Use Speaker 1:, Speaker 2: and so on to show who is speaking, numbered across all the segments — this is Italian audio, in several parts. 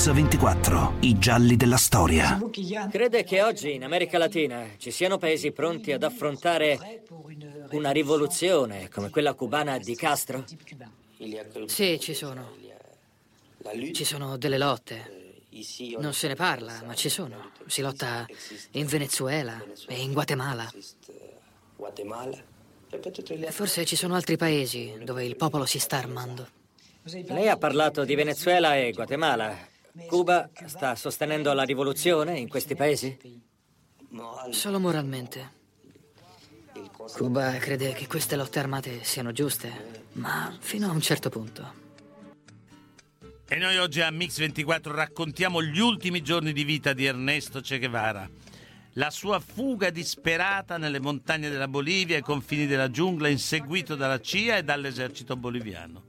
Speaker 1: Mix 24, i gialli della storia.
Speaker 2: Crede che oggi in America Latina ci siano paesi pronti ad affrontare una rivoluzione come quella cubana di Castro?
Speaker 3: Sì, ci sono. Ci sono delle lotte. Non se ne parla, ma ci sono. Si lotta in Venezuela e in Guatemala. Forse ci sono altri paesi dove il popolo si sta armando.
Speaker 2: Lei ha parlato di Venezuela e Guatemala. Cuba sta sostenendo la rivoluzione in questi paesi?
Speaker 3: Solo moralmente. Cuba crede che queste lotte armate siano giuste, ma fino a un certo punto.
Speaker 4: E noi oggi a Mix24 raccontiamo gli ultimi giorni di vita di Ernesto Che Guevara. La sua fuga disperata nelle montagne della Bolivia ai confini della giungla, inseguito dalla CIA e dall'esercito boliviano.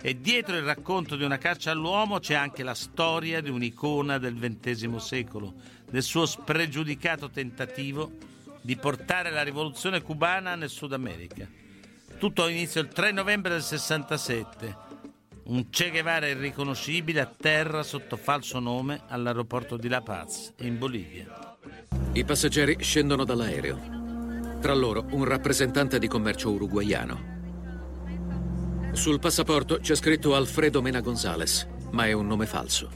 Speaker 4: E dietro il racconto di una caccia all'uomo c'è anche la storia di un'icona del XX secolo, del suo spregiudicato tentativo di portare la rivoluzione cubana nel Sud America. Tutto ha inizio il 3 novembre del 67 un Che Guevara irriconoscibile a terra sotto falso nome all'aeroporto di La Paz, in Bolivia.
Speaker 5: I passeggeri scendono dall'aereo. Tra loro un rappresentante di commercio uruguaiano. Sul passaporto c'è scritto Alfredo Mena Gonzales, ma è un nome falso.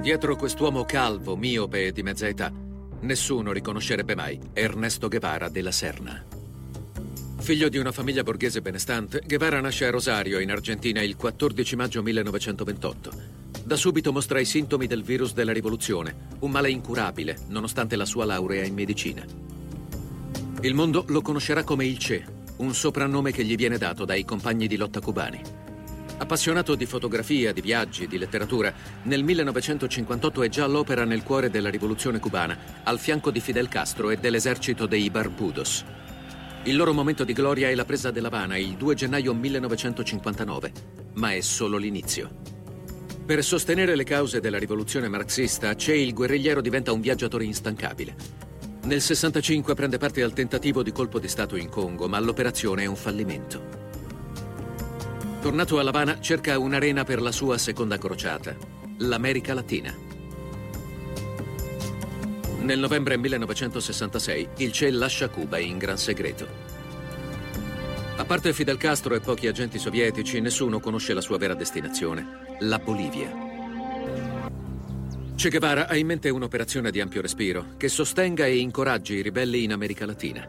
Speaker 5: Dietro quest'uomo calvo, miope e di mezza età, nessuno riconoscerebbe mai Ernesto Guevara della Serna. Figlio di una famiglia borghese benestante, Guevara nasce a Rosario, in Argentina, il 14 maggio 1928. Da subito mostra i sintomi del virus della rivoluzione, un male incurabile, nonostante la sua laurea in medicina. Il mondo lo conoscerà come il CE, un soprannome che gli viene dato dai compagni di lotta cubani. Appassionato di fotografia, di viaggi, di letteratura, nel 1958 è già all'opera nel cuore della rivoluzione cubana, al fianco di Fidel Castro e dell'esercito dei Barbudos. Il loro momento di gloria è la presa dell'Havana il 2 gennaio 1959, ma è solo l'inizio. Per sostenere le cause della rivoluzione marxista, Che il guerrigliero diventa un viaggiatore instancabile. Nel 65 prende parte al tentativo di colpo di Stato in Congo, ma l'operazione è un fallimento. Tornato a Havana, cerca un'arena per la sua seconda crociata, l'America Latina. Nel novembre 1966 il Che lascia Cuba in gran segreto. A parte Fidel Castro e pochi agenti sovietici, nessuno conosce la sua vera destinazione, la Bolivia. Che Guevara ha in mente un'operazione di ampio respiro che sostenga e incoraggi i ribelli in America Latina.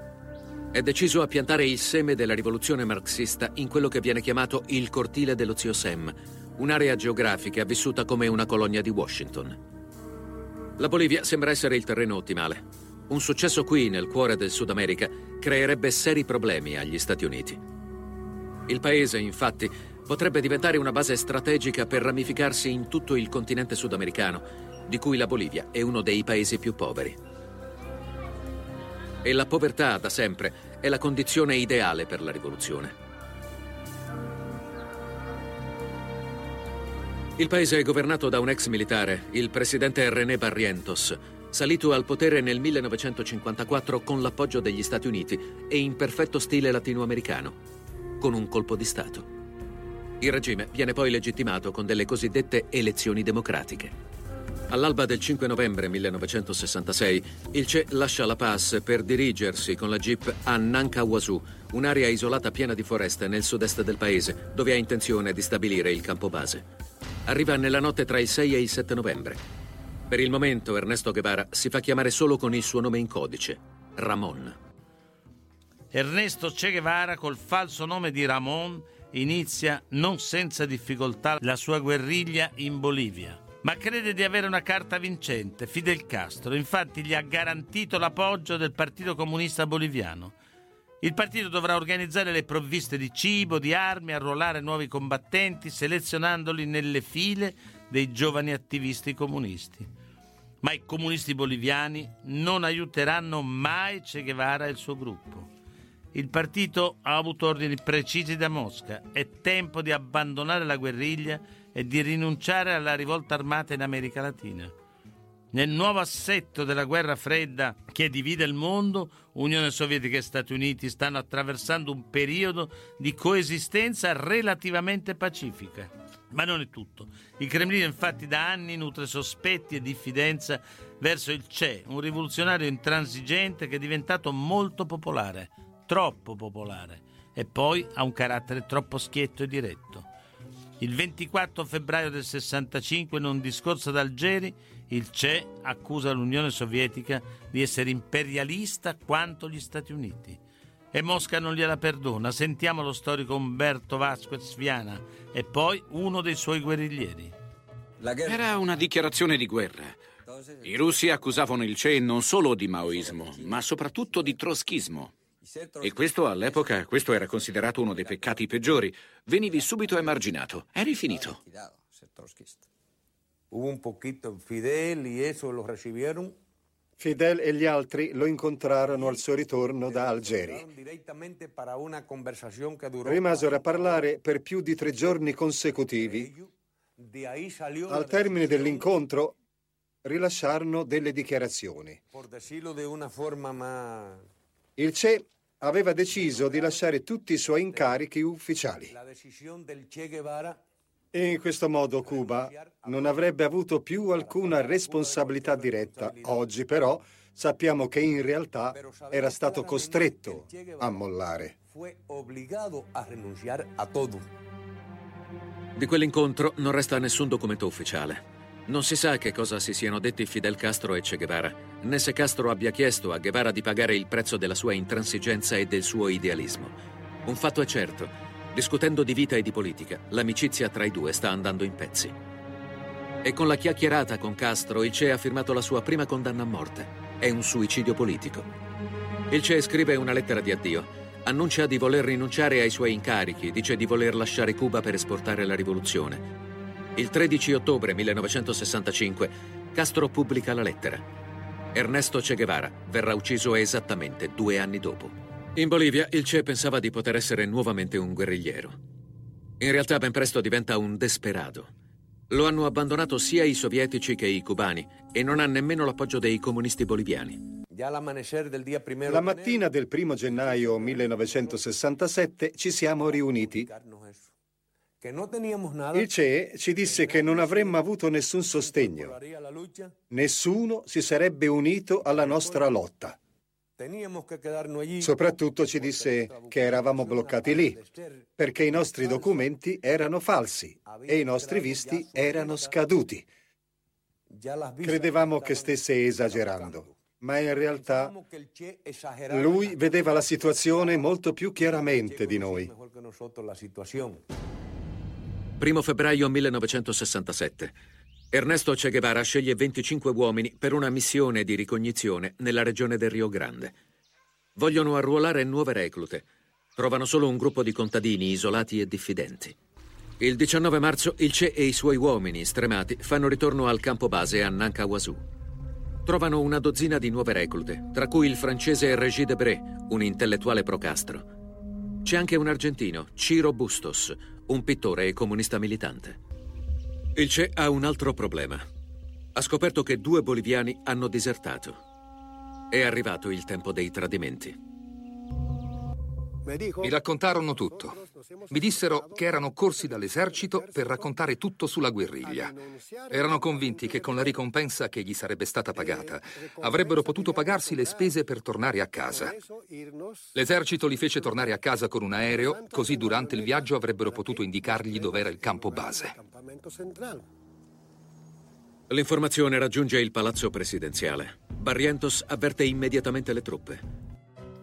Speaker 5: È deciso a piantare il seme della rivoluzione marxista in quello che viene chiamato il cortile dello zio Sam, un'area geografica vissuta come una colonia di Washington. La Bolivia sembra essere il terreno ottimale. Un successo qui, nel cuore del Sud America, creerebbe seri problemi agli Stati Uniti. Il paese, infatti, potrebbe diventare una base strategica per ramificarsi in tutto il continente sudamericano, di cui la Bolivia è uno dei paesi più poveri. E la povertà, da sempre, è la condizione ideale per la rivoluzione. Il paese è governato da un ex militare, il presidente René Barrientos, salito al potere nel 1954 con l'appoggio degli Stati Uniti e in perfetto stile latinoamericano, con un colpo di Stato. Il regime viene poi legittimato con delle cosiddette elezioni democratiche. All'alba del 5 novembre 1966, il CE lascia La Paz per dirigersi con la jeep a Nankawazu, un'area isolata piena di foreste nel sud-est del paese, dove ha intenzione di stabilire il campo base arriva nella notte tra il 6 e il 7 novembre. Per il momento Ernesto Guevara si fa chiamare solo con il suo nome in codice, Ramon.
Speaker 4: Ernesto Che Guevara, col falso nome di Ramon, inizia non senza difficoltà la sua guerriglia in Bolivia. Ma crede di avere una carta vincente, Fidel Castro. Infatti gli ha garantito l'appoggio del Partito Comunista Boliviano. Il partito dovrà organizzare le provviste di cibo, di armi, arruolare nuovi combattenti, selezionandoli nelle file dei giovani attivisti comunisti. Ma i comunisti boliviani non aiuteranno mai Che Guevara e il suo gruppo. Il partito ha avuto ordini precisi da Mosca. È tempo di abbandonare la guerriglia e di rinunciare alla rivolta armata in America Latina. Nel nuovo assetto della guerra fredda che divide il mondo, Unione Sovietica e Stati Uniti stanno attraversando un periodo di coesistenza relativamente pacifica. Ma non è tutto. Il Cremlino infatti da anni nutre sospetti e diffidenza verso il CE, un rivoluzionario intransigente che è diventato molto popolare, troppo popolare, e poi ha un carattere troppo schietto e diretto. Il 24 febbraio del 65, in un discorso ad Algeri, il CE accusa l'Unione Sovietica di essere imperialista quanto gli Stati Uniti. E Mosca non gliela perdona. Sentiamo lo storico Umberto Vasquez Viana e poi uno dei suoi guerriglieri.
Speaker 6: Era una dichiarazione di guerra. I russi accusavano il CE non solo di maoismo, ma soprattutto di troschismo. E questo all'epoca, questo era considerato uno dei peccati peggiori. Venivi subito emarginato. Eri finito.
Speaker 7: Fidel
Speaker 8: e gli altri lo incontrarono al suo ritorno da Algeri. Rimasero a parlare per più di tre giorni consecutivi. Al termine dell'incontro rilasciarono delle dichiarazioni. Il CE aveva deciso di lasciare tutti i suoi incarichi ufficiali. E in questo modo Cuba non avrebbe avuto più alcuna responsabilità diretta. Oggi però sappiamo che in realtà era stato costretto a mollare.
Speaker 5: Di quell'incontro non resta nessun documento ufficiale. Non si sa che cosa si siano detti Fidel Castro e Che Guevara, né se Castro abbia chiesto a Guevara di pagare il prezzo della sua intransigenza e del suo idealismo. Un fatto è certo, discutendo di vita e di politica, l'amicizia tra i due sta andando in pezzi. E con la chiacchierata con Castro, il Che ha firmato la sua prima condanna a morte. È un suicidio politico. Il Che scrive una lettera di addio. Annuncia di voler rinunciare ai suoi incarichi, dice di voler lasciare Cuba per esportare la rivoluzione. Il 13 ottobre 1965 Castro pubblica la lettera. Ernesto Che Guevara verrà ucciso esattamente due anni dopo. In Bolivia il Che pensava di poter essere nuovamente un guerrigliero. In realtà ben presto diventa un desperado. Lo hanno abbandonato sia i sovietici che i cubani e non ha nemmeno l'appoggio dei comunisti boliviani.
Speaker 8: La mattina del primo gennaio 1967 ci siamo riuniti. Il CE ci disse che non avremmo avuto nessun sostegno. Nessuno si sarebbe unito alla nostra lotta. Soprattutto ci disse che eravamo bloccati lì, perché i nostri documenti erano falsi e i nostri visti erano scaduti. Credevamo che stesse esagerando, ma in realtà lui vedeva la situazione molto più chiaramente di noi.
Speaker 5: 1 febbraio 1967. Ernesto Che Guevara sceglie 25 uomini per una missione di ricognizione nella regione del Rio Grande. Vogliono arruolare nuove reclute. Trovano solo un gruppo di contadini isolati e diffidenti. Il 19 marzo il Che e i suoi uomini stremati fanno ritorno al campo base a Nankawasu. Trovano una dozzina di nuove reclute, tra cui il francese Régis Debré, un intellettuale pro-Castro. C'è anche un argentino, Ciro Bustos, un pittore e comunista militante. Il CE ha un altro problema. Ha scoperto che due boliviani hanno disertato. È arrivato il tempo dei tradimenti.
Speaker 9: Mi raccontarono tutto. Mi dissero che erano corsi dall'esercito per raccontare tutto sulla guerriglia. Erano convinti che con la ricompensa che gli sarebbe stata pagata avrebbero potuto pagarsi le spese per tornare a casa. L'esercito li fece tornare a casa con un aereo, così durante il viaggio avrebbero potuto indicargli dov'era il campo base.
Speaker 5: L'informazione raggiunge il palazzo presidenziale. Barrientos avverte immediatamente le truppe.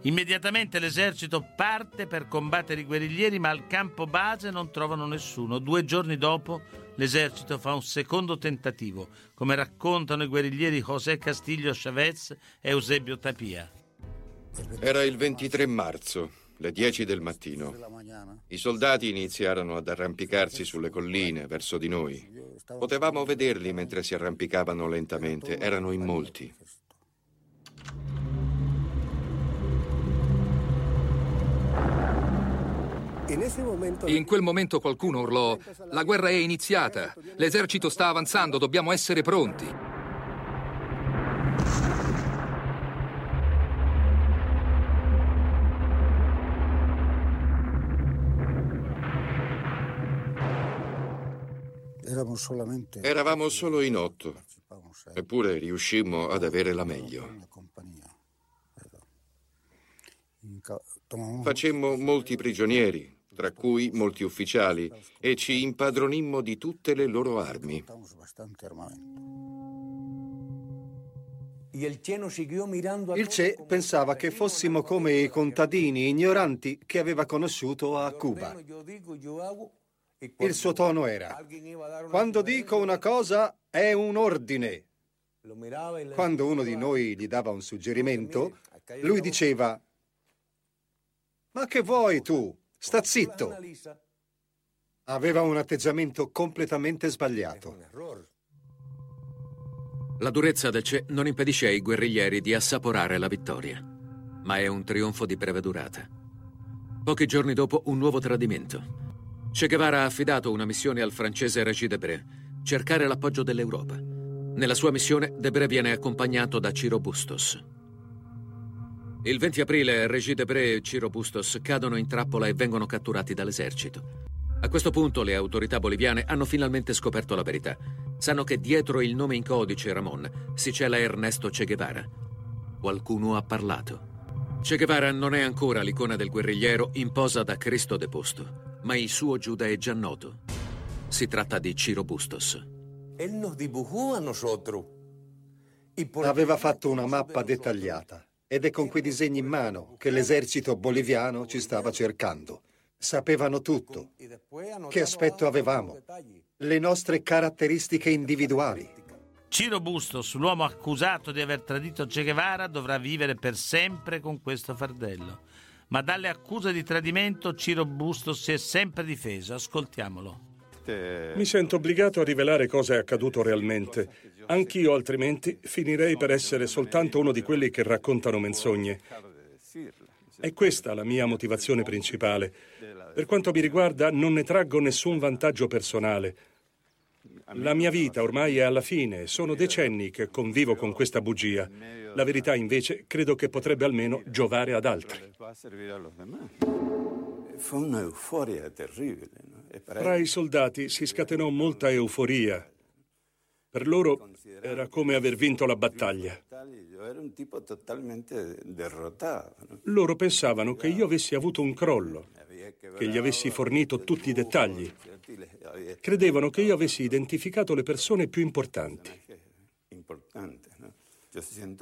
Speaker 4: Immediatamente l'esercito parte per combattere i guerriglieri, ma al campo base non trovano nessuno. Due giorni dopo l'esercito fa un secondo tentativo, come raccontano i guerriglieri José Castillo Chavez e Eusebio Tapia.
Speaker 10: Era il 23 marzo, le 10 del mattino. I soldati iniziarono ad arrampicarsi sulle colline verso di noi. Potevamo vederli mentre si arrampicavano lentamente, erano in molti.
Speaker 9: In quel momento qualcuno urlò, la guerra è iniziata, l'esercito sta avanzando, dobbiamo essere pronti.
Speaker 10: Eravamo solo in otto, eppure riuscimmo ad avere la meglio. Facemmo molti prigionieri, tra cui molti ufficiali, e ci impadronimmo di tutte le loro armi.
Speaker 8: Il CE pensava che fossimo come i contadini ignoranti che aveva conosciuto a Cuba. Il suo tono era, quando dico una cosa è un ordine. Quando uno di noi gli dava un suggerimento, lui diceva, ma che vuoi tu? Sta zitto. Aveva un atteggiamento completamente sbagliato.
Speaker 5: La durezza del CE non impedisce ai guerriglieri di assaporare la vittoria, ma è un trionfo di breve durata. Pochi giorni dopo un nuovo tradimento. Che Guevara ha affidato una missione al francese Régis Debré, cercare l'appoggio dell'Europa. Nella sua missione Debré viene accompagnato da Ciro Bustos. Il 20 aprile Régis Debré e Ciro Bustos cadono in trappola e vengono catturati dall'esercito. A questo punto le autorità boliviane hanno finalmente scoperto la verità. Sanno che dietro il nome in codice Ramon si cela Ernesto Che Guevara. Qualcuno ha parlato. Che Guevara non è ancora l'icona del guerrigliero in posa da Cristo deposto ma il suo Giuda è già noto. Si tratta di Ciro Bustos.
Speaker 8: Aveva fatto una mappa dettagliata ed è con quei disegni in mano che l'esercito boliviano ci stava cercando. Sapevano tutto. Che aspetto avevamo? Le nostre caratteristiche individuali.
Speaker 4: Ciro Bustos, l'uomo accusato di aver tradito Che Guevara, dovrà vivere per sempre con questo fardello ma dalle accuse di tradimento Ciro Bustos si è sempre difeso. Ascoltiamolo.
Speaker 11: Mi sento obbligato a rivelare cosa è accaduto realmente. Anch'io altrimenti finirei per essere soltanto uno di quelli che raccontano menzogne. È questa la mia motivazione principale. Per quanto mi riguarda non ne traggo nessun vantaggio personale. La mia vita ormai è alla fine, sono decenni che convivo con questa bugia. La verità invece credo che potrebbe almeno giovare ad altri.
Speaker 7: Fu un'euforia terribile.
Speaker 11: Tra i soldati si scatenò molta euforia. Per loro era come aver vinto la battaglia. Loro pensavano che io avessi avuto un crollo, che gli avessi fornito tutti i dettagli. Credevano che io avessi identificato le persone più importanti.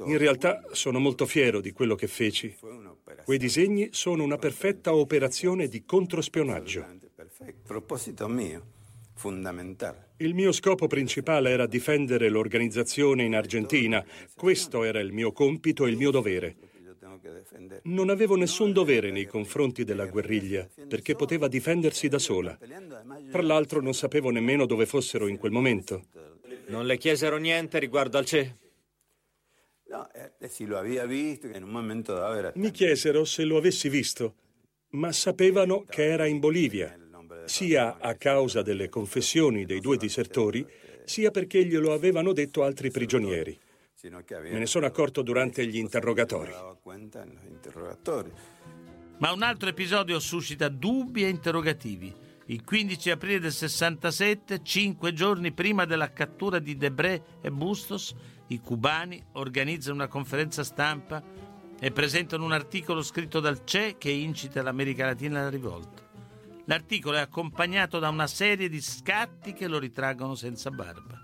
Speaker 11: In realtà sono molto fiero di quello che feci. Quei disegni sono una perfetta operazione di controspionaggio.
Speaker 7: Proposito mio, fondamentale.
Speaker 11: Il mio scopo principale era difendere l'organizzazione in Argentina. Questo era il mio compito e il mio dovere. Non avevo nessun dovere nei confronti della guerriglia, perché poteva difendersi da sola. Tra l'altro non sapevo nemmeno dove fossero in quel momento.
Speaker 2: Non le chiesero niente riguardo al CE?
Speaker 7: Eh,
Speaker 11: Mi chiesero se lo avessi visto, ma sapevano che era in Bolivia, sia a causa delle confessioni dei due disertori, sia perché glielo avevano detto altri prigionieri. Me ne sono accorto durante gli interrogatori.
Speaker 4: Ma un altro episodio suscita dubbi e interrogativi. Il 15 aprile del 67, cinque giorni prima della cattura di Debré e Bustos, i cubani organizzano una conferenza stampa e presentano un articolo scritto dal CE che incita l'America Latina alla rivolta. L'articolo è accompagnato da una serie di scatti che lo ritraggono senza barba.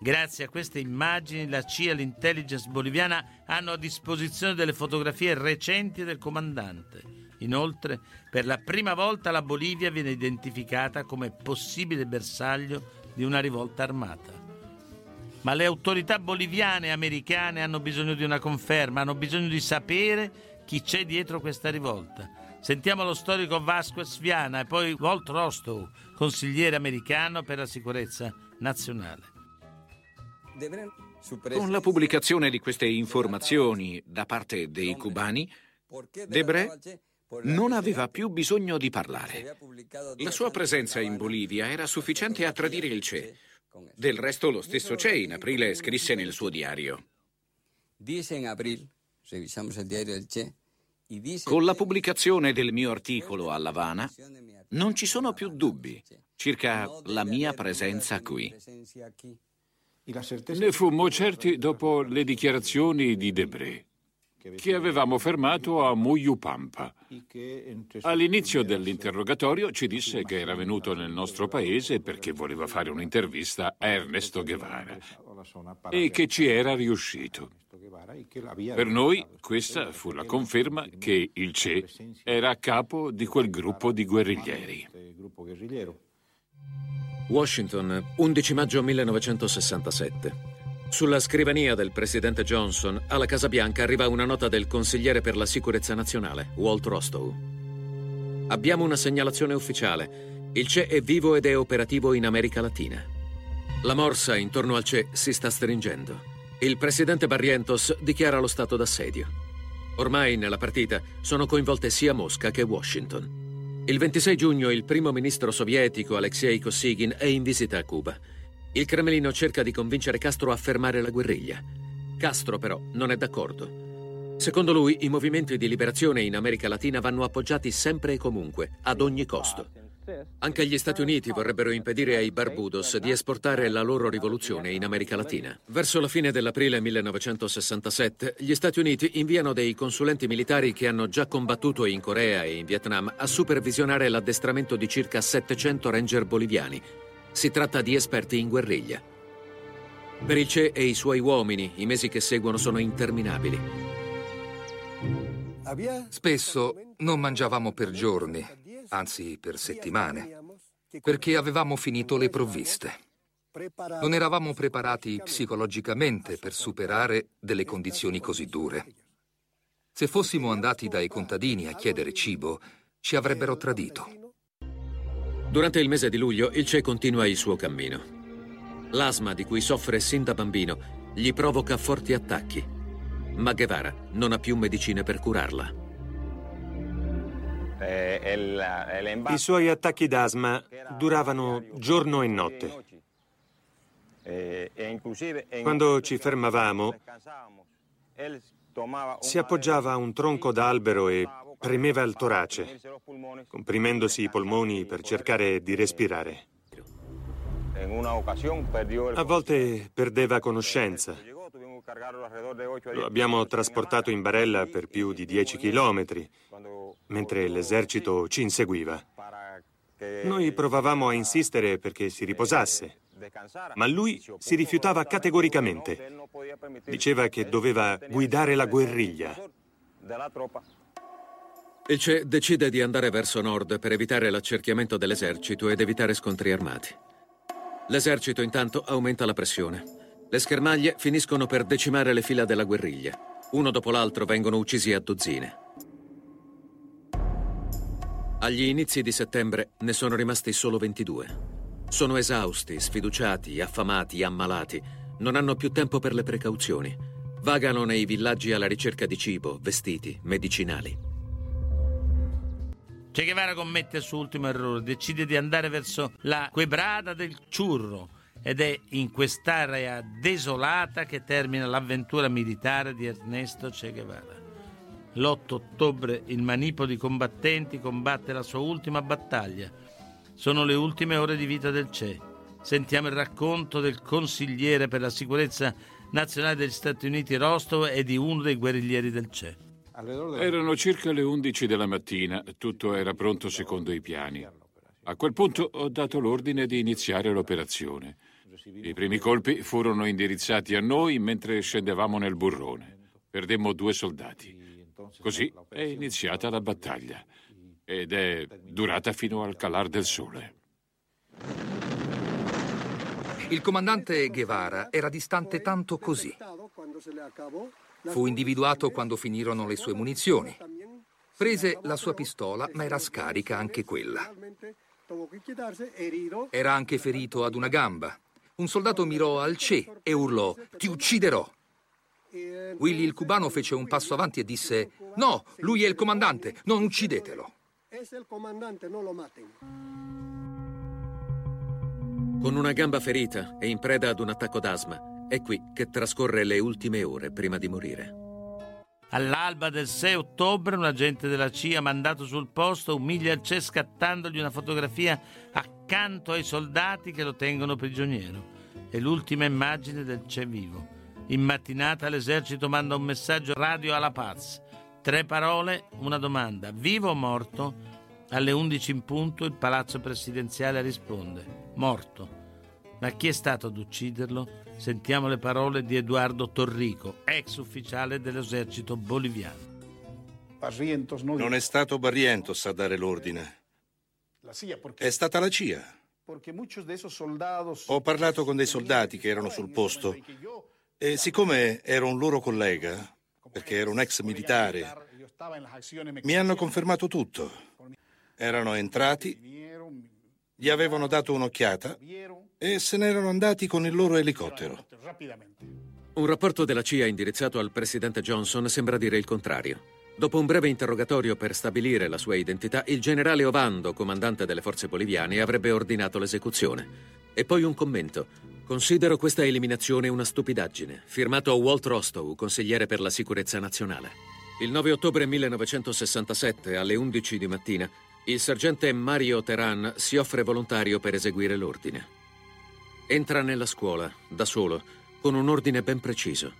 Speaker 4: Grazie a queste immagini la CIA e l'intelligence boliviana hanno a disposizione delle fotografie recenti del comandante. Inoltre, per la prima volta la Bolivia viene identificata come possibile bersaglio di una rivolta armata. Ma le autorità boliviane e americane hanno bisogno di una conferma, hanno bisogno di sapere chi c'è dietro questa rivolta. Sentiamo lo storico Vasquez Viana e poi Walt Rostow, consigliere americano per la sicurezza nazionale.
Speaker 6: Con la pubblicazione di queste informazioni da parte dei cubani, Debré non aveva più bisogno di parlare. La sua presenza in Bolivia era sufficiente a tradire il CE. Del resto lo stesso CE in aprile scrisse nel suo diario.
Speaker 12: Dice in aprile, revisamos il diario del CE,
Speaker 6: Con la pubblicazione del mio articolo a Lavana non ci sono più dubbi circa la mia presenza qui.
Speaker 12: Ne fummo certi dopo le dichiarazioni di Debré, che avevamo fermato a Muyupampa. All'inizio dell'interrogatorio ci disse che era venuto nel nostro paese perché voleva fare un'intervista a Ernesto Guevara e che ci era riuscito. Per noi questa fu la conferma che il CE era a capo di quel gruppo di guerriglieri.
Speaker 5: Washington, 11 maggio 1967. Sulla scrivania del presidente Johnson alla Casa Bianca arriva una nota del consigliere per la sicurezza nazionale, Walt Rostow. Abbiamo una segnalazione ufficiale. Il CE è vivo ed è operativo in America Latina. La morsa intorno al CE si sta stringendo. Il presidente Barrientos dichiara lo stato d'assedio. Ormai nella partita sono coinvolte sia Mosca che Washington. Il 26 giugno il primo ministro sovietico Alexei Kosygin è in visita a Cuba. Il Cremlino cerca di convincere Castro a fermare la guerriglia. Castro però non è d'accordo. Secondo lui i movimenti di liberazione in America Latina vanno appoggiati sempre e comunque, ad ogni costo. Anche gli Stati Uniti vorrebbero impedire ai Barbudos di esportare la loro rivoluzione in America Latina. Verso la fine dell'aprile 1967, gli Stati Uniti inviano dei consulenti militari che hanno già combattuto in Corea e in Vietnam a supervisionare l'addestramento di circa 700 ranger boliviani. Si tratta di esperti in guerriglia. Per il CE e i suoi uomini, i mesi che seguono sono interminabili.
Speaker 9: Spesso non mangiavamo per giorni anzi per settimane, perché avevamo finito le provviste. Non eravamo preparati psicologicamente per superare delle condizioni così dure. Se fossimo andati dai contadini a chiedere cibo, ci avrebbero tradito.
Speaker 5: Durante il mese di luglio il CE continua il suo cammino. L'asma di cui soffre sin da bambino gli provoca forti attacchi, ma Guevara non ha più medicine per curarla.
Speaker 13: I suoi attacchi d'asma duravano giorno e notte. Quando ci fermavamo, si appoggiava a un tronco d'albero e premeva il torace, comprimendosi i polmoni per cercare di respirare. A volte perdeva conoscenza. Lo abbiamo trasportato in barella per più di 10 chilometri mentre l'esercito ci inseguiva. Noi provavamo a insistere perché si riposasse, ma lui si rifiutava categoricamente. Diceva che doveva guidare la guerriglia.
Speaker 5: Il CE decide di andare verso nord per evitare l'accerchiamento dell'esercito ed evitare scontri armati. L'esercito intanto aumenta la pressione. Le schermaglie finiscono per decimare le fila della guerriglia. Uno dopo l'altro vengono uccisi a dozzine. Agli inizi di settembre ne sono rimasti solo 22. Sono esausti, sfiduciati, affamati, ammalati. Non hanno più tempo per le precauzioni. Vagano nei villaggi alla ricerca di cibo, vestiti, medicinali.
Speaker 4: Che Guevara commette il suo ultimo errore, decide di andare verso la quebrada del Ciurro ed è in quest'area desolata che termina l'avventura militare di Ernesto Che Guevara. L'8 ottobre il manipo di combattenti combatte la sua ultima battaglia. Sono le ultime ore di vita del CE. Sentiamo il racconto del consigliere per la sicurezza nazionale degli Stati Uniti Rostov e di uno dei guerriglieri del CE.
Speaker 12: Erano circa le 11 della mattina, tutto era pronto secondo i piani. A quel punto ho dato l'ordine di iniziare l'operazione. I primi colpi furono indirizzati a noi mentre scendevamo nel burrone. Perdemmo due soldati. Così è iniziata la battaglia ed è durata fino al calar del sole.
Speaker 9: Il comandante Guevara era distante tanto così. Fu individuato quando finirono le sue munizioni. Prese la sua pistola, ma era scarica anche quella. Era anche ferito ad una gamba. Un soldato mirò al CE e urlò: Ti ucciderò! Willy il cubano fece un passo avanti e disse: No, lui è il comandante, non uccidetelo.
Speaker 5: Con una gamba ferita e in preda ad un attacco d'asma, è qui che trascorre le ultime ore prima di morire.
Speaker 4: All'alba del 6 ottobre un agente della CIA mandato sul posto umilia il CE scattandogli una fotografia accanto ai soldati che lo tengono prigioniero. È l'ultima immagine del CE vivo. In mattinata l'esercito manda un messaggio radio alla Paz. Tre parole, una domanda. Vivo o morto? Alle 11 in punto il palazzo presidenziale risponde. Morto. Ma chi è stato ad ucciderlo? Sentiamo le parole di Eduardo Torrico, ex ufficiale dell'esercito boliviano.
Speaker 14: Non è stato Barrientos a dare l'ordine. È stata la CIA. Ho parlato con dei soldati che erano sul posto e siccome ero un loro collega, perché ero un ex militare, mi hanno confermato tutto. Erano entrati, gli avevano dato un'occhiata e se n'erano andati con il loro elicottero.
Speaker 5: Un rapporto della CIA indirizzato al presidente Johnson sembra dire il contrario. Dopo un breve interrogatorio per stabilire la sua identità, il generale Ovando, comandante delle forze boliviane, avrebbe ordinato l'esecuzione. E poi un commento. Considero questa eliminazione una stupidaggine. Firmato Walt Rostow, consigliere per la sicurezza nazionale. Il 9 ottobre 1967, alle 11 di mattina, il sergente Mario Teran si offre volontario per eseguire l'ordine. Entra nella scuola, da solo, con un ordine ben preciso.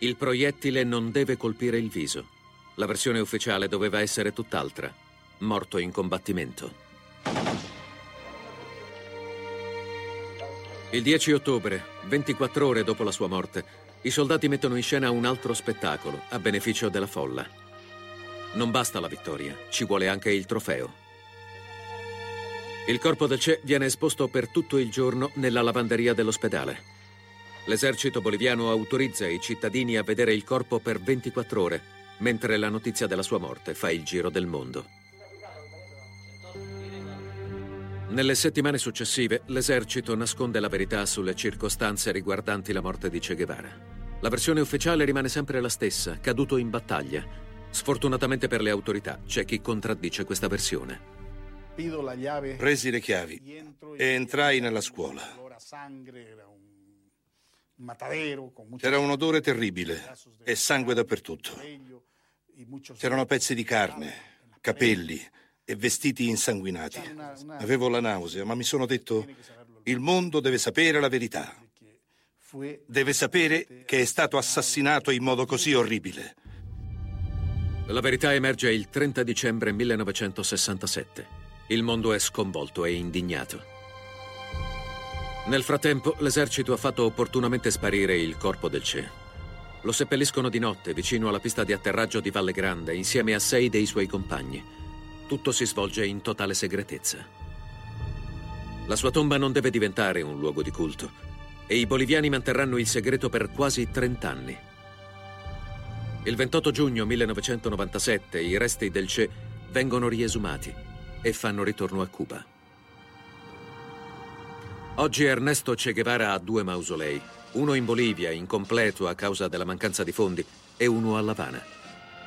Speaker 5: Il proiettile non deve colpire il viso. La versione ufficiale doveva essere tutt'altra. Morto in combattimento. Il 10 ottobre, 24 ore dopo la sua morte, i soldati mettono in scena un altro spettacolo a beneficio della folla. Non basta la vittoria, ci vuole anche il trofeo. Il corpo del CE viene esposto per tutto il giorno nella lavanderia dell'ospedale. L'esercito boliviano autorizza i cittadini a vedere il corpo per 24 ore mentre la notizia della sua morte fa il giro del mondo. Nelle settimane successive, l'esercito nasconde la verità sulle circostanze riguardanti la morte di Che Guevara. La versione ufficiale rimane sempre la stessa, caduto in battaglia. Sfortunatamente per le autorità, c'è chi contraddice questa versione.
Speaker 14: Presi le chiavi e entrai nella scuola. C'era un odore terribile e sangue dappertutto. C'erano pezzi di carne, capelli e vestiti insanguinati. Avevo la nausea, ma mi sono detto, il mondo deve sapere la verità. Deve sapere che è stato assassinato in modo così orribile.
Speaker 5: La verità emerge il 30 dicembre 1967. Il mondo è sconvolto e indignato. Nel frattempo, l'esercito ha fatto opportunamente sparire il corpo del CE. Lo seppelliscono di notte vicino alla pista di atterraggio di Valle Grande insieme a sei dei suoi compagni. Tutto si svolge in totale segretezza. La sua tomba non deve diventare un luogo di culto e i boliviani manterranno il segreto per quasi 30 anni. Il 28 giugno 1997 i resti del CE vengono riesumati e fanno ritorno a Cuba. Oggi Ernesto Che Guevara ha due mausolei uno in Bolivia, incompleto a causa della mancanza di fondi, e uno a Lavana.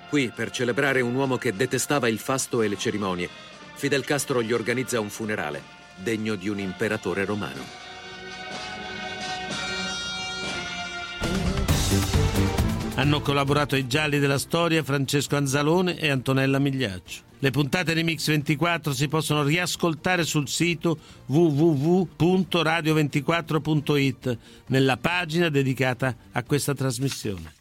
Speaker 5: Qui, per celebrare un uomo che detestava il fasto e le cerimonie, Fidel Castro gli organizza un funerale, degno di un imperatore romano.
Speaker 4: Hanno collaborato i gialli della storia Francesco Anzalone e Antonella Migliaccio. Le puntate di Mix 24 si possono riascoltare sul sito www.radio24.it nella pagina dedicata a questa trasmissione.